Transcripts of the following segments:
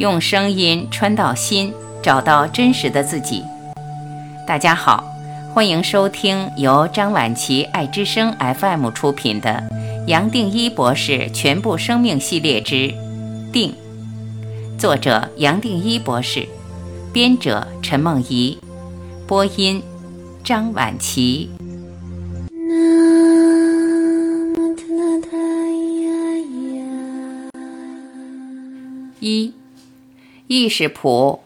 用声音穿到心，找到真实的自己。大家好，欢迎收听由张晚琪爱之声 FM 出品的《杨定一博士全部生命系列之定》，作者杨定一博士，编者陈梦怡，播音张晚琪。一，意识谱，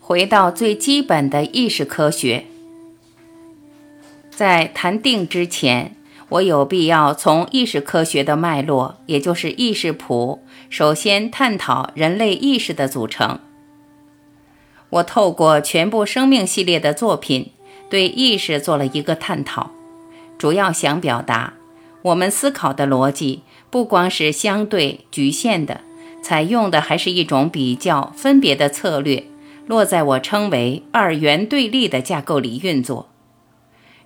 回到最基本的意识科学。在谈定之前，我有必要从意识科学的脉络，也就是意识谱，首先探讨人类意识的组成。我透过全部生命系列的作品，对意识做了一个探讨，主要想表达，我们思考的逻辑不光是相对局限的。采用的还是一种比较分别的策略，落在我称为二元对立的架构里运作。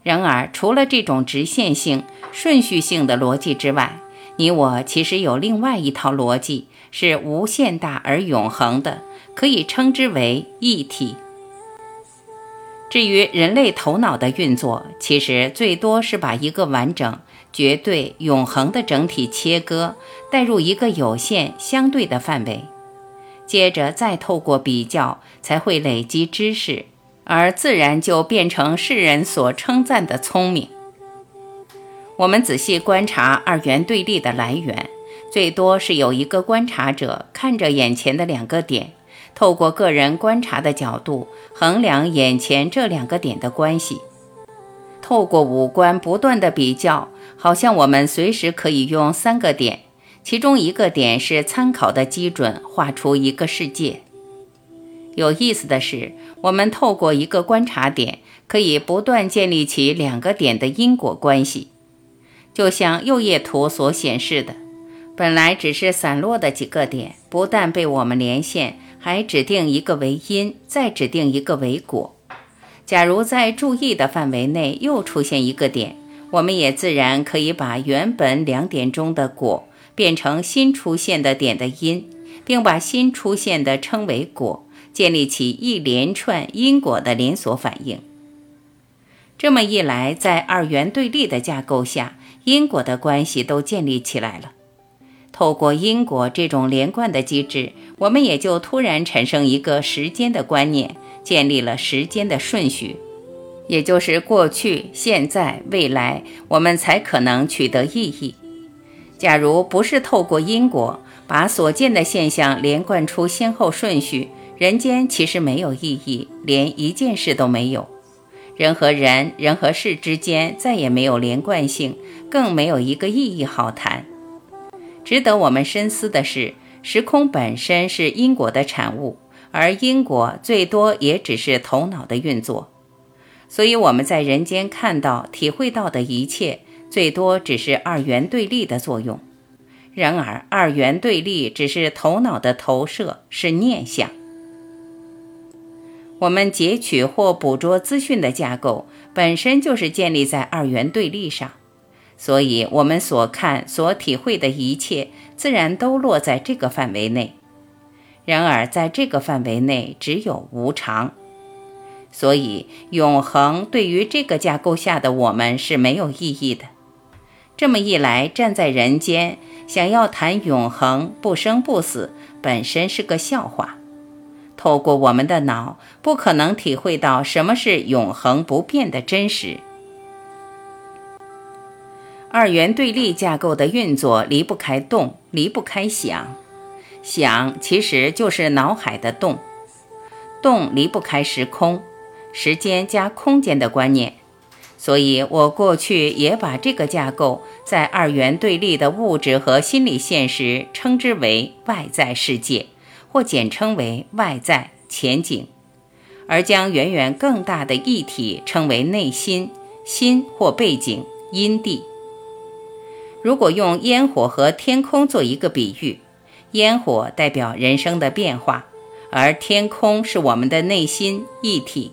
然而，除了这种直线性、顺序性的逻辑之外，你我其实有另外一套逻辑，是无限大而永恒的，可以称之为一体。至于人类头脑的运作，其实最多是把一个完整。绝对永恒的整体切割，带入一个有限相对的范围，接着再透过比较，才会累积知识，而自然就变成世人所称赞的聪明。我们仔细观察二元对立的来源，最多是有一个观察者看着眼前的两个点，透过个人观察的角度衡量眼前这两个点的关系，透过五官不断的比较。好像我们随时可以用三个点，其中一个点是参考的基准，画出一个世界。有意思的是，我们透过一个观察点，可以不断建立起两个点的因果关系。就像右页图所显示的，本来只是散落的几个点，不但被我们连线，还指定一个为因，再指定一个为果。假如在注意的范围内又出现一个点。我们也自然可以把原本两点中的果变成新出现的点的因，并把新出现的称为果，建立起一连串因果的连锁反应。这么一来，在二元对立的架构下，因果的关系都建立起来了。透过因果这种连贯的机制，我们也就突然产生一个时间的观念，建立了时间的顺序。也就是过去、现在、未来，我们才可能取得意义。假如不是透过因果把所见的现象连贯出先后顺序，人间其实没有意义，连一件事都没有。人和人、人和事之间再也没有连贯性，更没有一个意义好谈。值得我们深思的是，时空本身是因果的产物，而因果最多也只是头脑的运作。所以我们在人间看到、体会到的一切，最多只是二元对立的作用。然而，二元对立只是头脑的投射，是念想。我们截取或捕捉资讯的架构，本身就是建立在二元对立上。所以，我们所看、所体会的一切，自然都落在这个范围内。然而，在这个范围内，只有无常。所以，永恒对于这个架构下的我们是没有意义的。这么一来，站在人间，想要谈永恒、不生不死，本身是个笑话。透过我们的脑，不可能体会到什么是永恒不变的真实。二元对立架构的运作离不开动，离不开想。想其实就是脑海的动，动离不开时空。时间加空间的观念，所以我过去也把这个架构在二元对立的物质和心理现实称之为外在世界，或简称为外在前景，而将远远更大的一体称为内心心或背景因地。如果用烟火和天空做一个比喻，烟火代表人生的变化，而天空是我们的内心一体。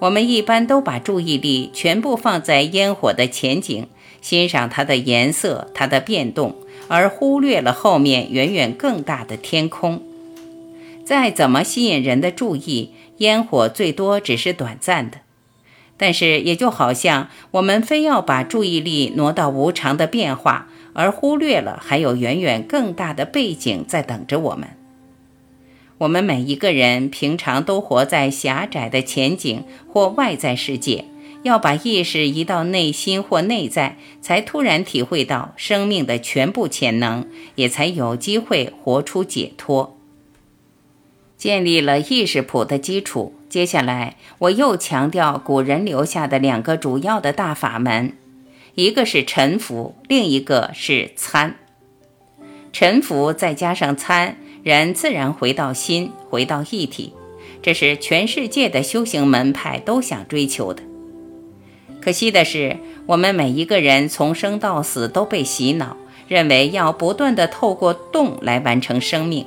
我们一般都把注意力全部放在烟火的前景，欣赏它的颜色、它的变动，而忽略了后面远远更大的天空。再怎么吸引人的注意，烟火最多只是短暂的。但是，也就好像我们非要把注意力挪到无常的变化，而忽略了还有远远更大的背景在等着我们。我们每一个人平常都活在狭窄的前景或外在世界，要把意识移到内心或内在，才突然体会到生命的全部潜能，也才有机会活出解脱。建立了意识谱的基础，接下来我又强调古人留下的两个主要的大法门，一个是沉浮，另一个是参。沉浮再加上参。人自然回到心，回到一体，这是全世界的修行门派都想追求的。可惜的是，我们每一个人从生到死都被洗脑，认为要不断的透过动来完成生命。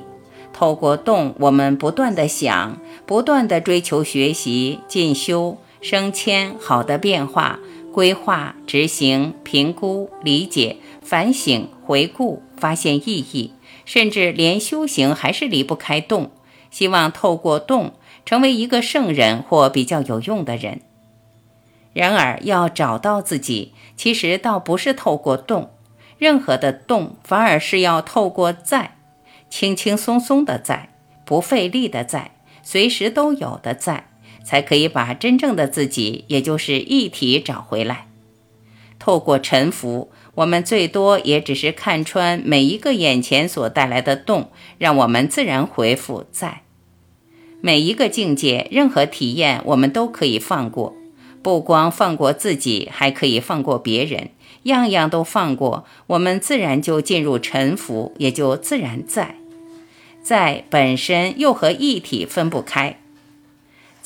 透过动，我们不断的想，不断的追求学习、进修、升迁、好的变化、规划、执行、评估、理解、反省、回顾、发现意义。甚至连修行还是离不开动，希望透过动成为一个圣人或比较有用的人。然而，要找到自己，其实倒不是透过动，任何的动反而是要透过在，轻轻松松的在，不费力的在，随时都有的在，才可以把真正的自己，也就是一体找回来。透过沉浮。我们最多也只是看穿每一个眼前所带来的动，让我们自然回复在每一个境界、任何体验，我们都可以放过。不光放过自己，还可以放过别人，样样都放过，我们自然就进入沉浮，也就自然在。在本身又和一体分不开。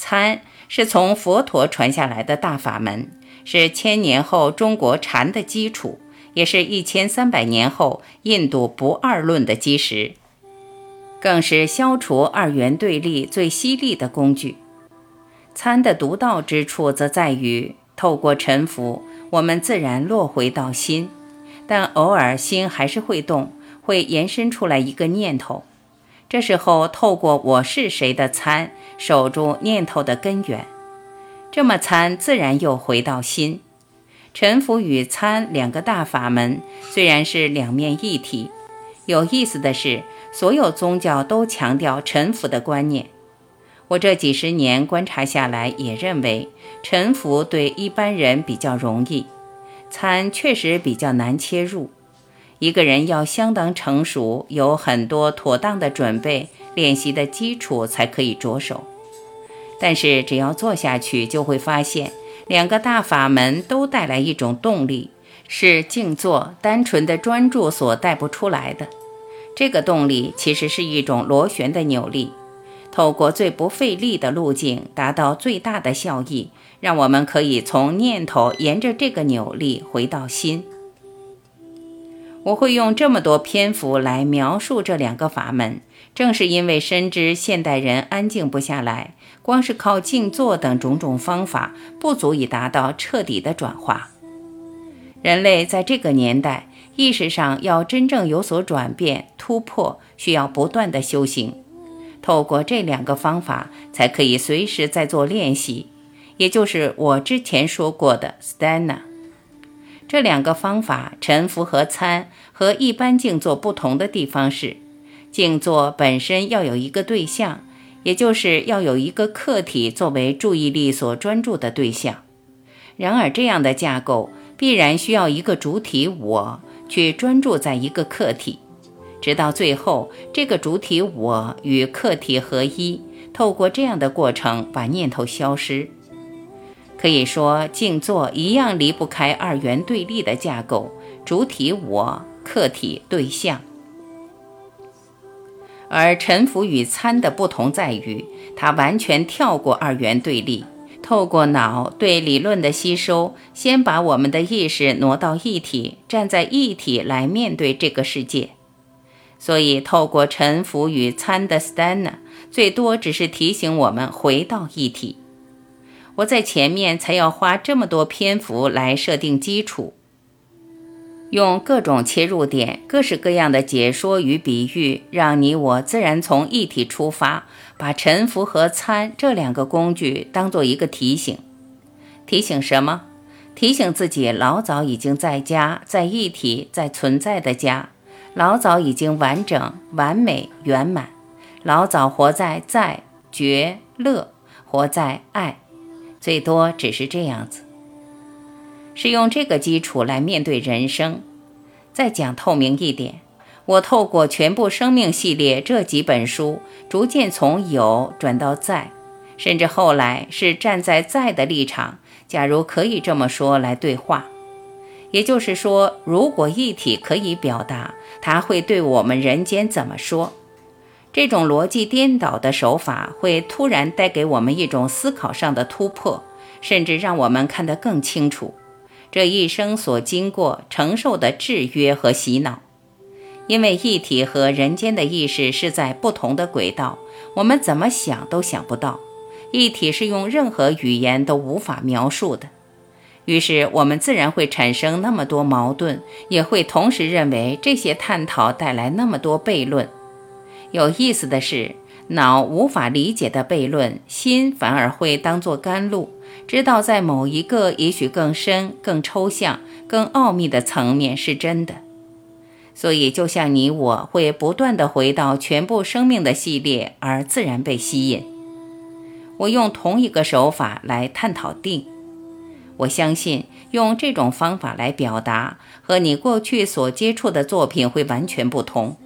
参是从佛陀传下来的大法门，是千年后中国禅的基础。也是一千三百年后印度不二论的基石，更是消除二元对立最犀利的工具。参的独到之处则在于，透过沉浮，我们自然落回到心，但偶尔心还是会动，会延伸出来一个念头。这时候，透过我是谁的参，守住念头的根源，这么参自然又回到心。沉浮与参两个大法门虽然是两面一体，有意思的是，所有宗教都强调沉浮的观念。我这几十年观察下来，也认为沉浮对一般人比较容易，参确实比较难切入。一个人要相当成熟，有很多妥当的准备、练习的基础才可以着手。但是只要做下去，就会发现。两个大法门都带来一种动力，是静坐单纯的专注所带不出来的。这个动力其实是一种螺旋的扭力，透过最不费力的路径达到最大的效益，让我们可以从念头沿着这个扭力回到心。我会用这么多篇幅来描述这两个法门，正是因为深知现代人安静不下来。光是靠静坐等种种方法，不足以达到彻底的转化。人类在这个年代，意识上要真正有所转变、突破，需要不断的修行。透过这两个方法，才可以随时在做练习，也就是我之前说过的 Stana。这两个方法，沉浮和参，和一般静坐不同的地方是，静坐本身要有一个对象。也就是要有一个客体作为注意力所专注的对象，然而这样的架构必然需要一个主体我去专注在一个客体，直到最后这个主体我与客体合一，透过这样的过程把念头消失。可以说，静坐一样离不开二元对立的架构：主体我、客体对象。而沉浮与参的不同在于，它完全跳过二元对立，透过脑对理论的吸收，先把我们的意识挪到一体，站在一体来面对这个世界。所以，透过沉浮与参的 stana，最多只是提醒我们回到一体。我在前面才要花这么多篇幅来设定基础。用各种切入点、各式各样的解说与比喻，让你我自然从一体出发，把沉浮和参这两个工具当做一个提醒。提醒什么？提醒自己老早已经在家，在一体，在存在的家，老早已经完整、完美、圆满，老早活在在觉乐，活在爱，最多只是这样子。是用这个基础来面对人生。再讲透明一点，我透过全部生命系列这几本书，逐渐从有转到在，甚至后来是站在在的立场。假如可以这么说来对话，也就是说，如果一体可以表达，它会对我们人间怎么说？这种逻辑颠倒的手法会突然带给我们一种思考上的突破，甚至让我们看得更清楚。这一生所经过、承受的制约和洗脑，因为一体和人间的意识是在不同的轨道，我们怎么想都想不到。一体是用任何语言都无法描述的，于是我们自然会产生那么多矛盾，也会同时认为这些探讨带来那么多悖论。有意思的是。脑无法理解的悖论，心反而会当作甘露，知道在某一个也许更深、更抽象、更奥秘的层面是真的。所以，就像你我会不断的回到全部生命的系列，而自然被吸引。我用同一个手法来探讨定，我相信用这种方法来表达，和你过去所接触的作品会完全不同。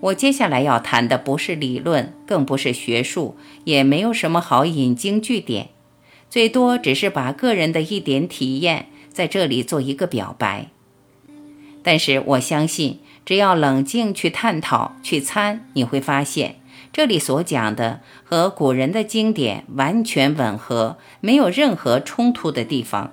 我接下来要谈的不是理论，更不是学术，也没有什么好引经据典，最多只是把个人的一点体验在这里做一个表白。但是我相信，只要冷静去探讨、去参，你会发现这里所讲的和古人的经典完全吻合，没有任何冲突的地方。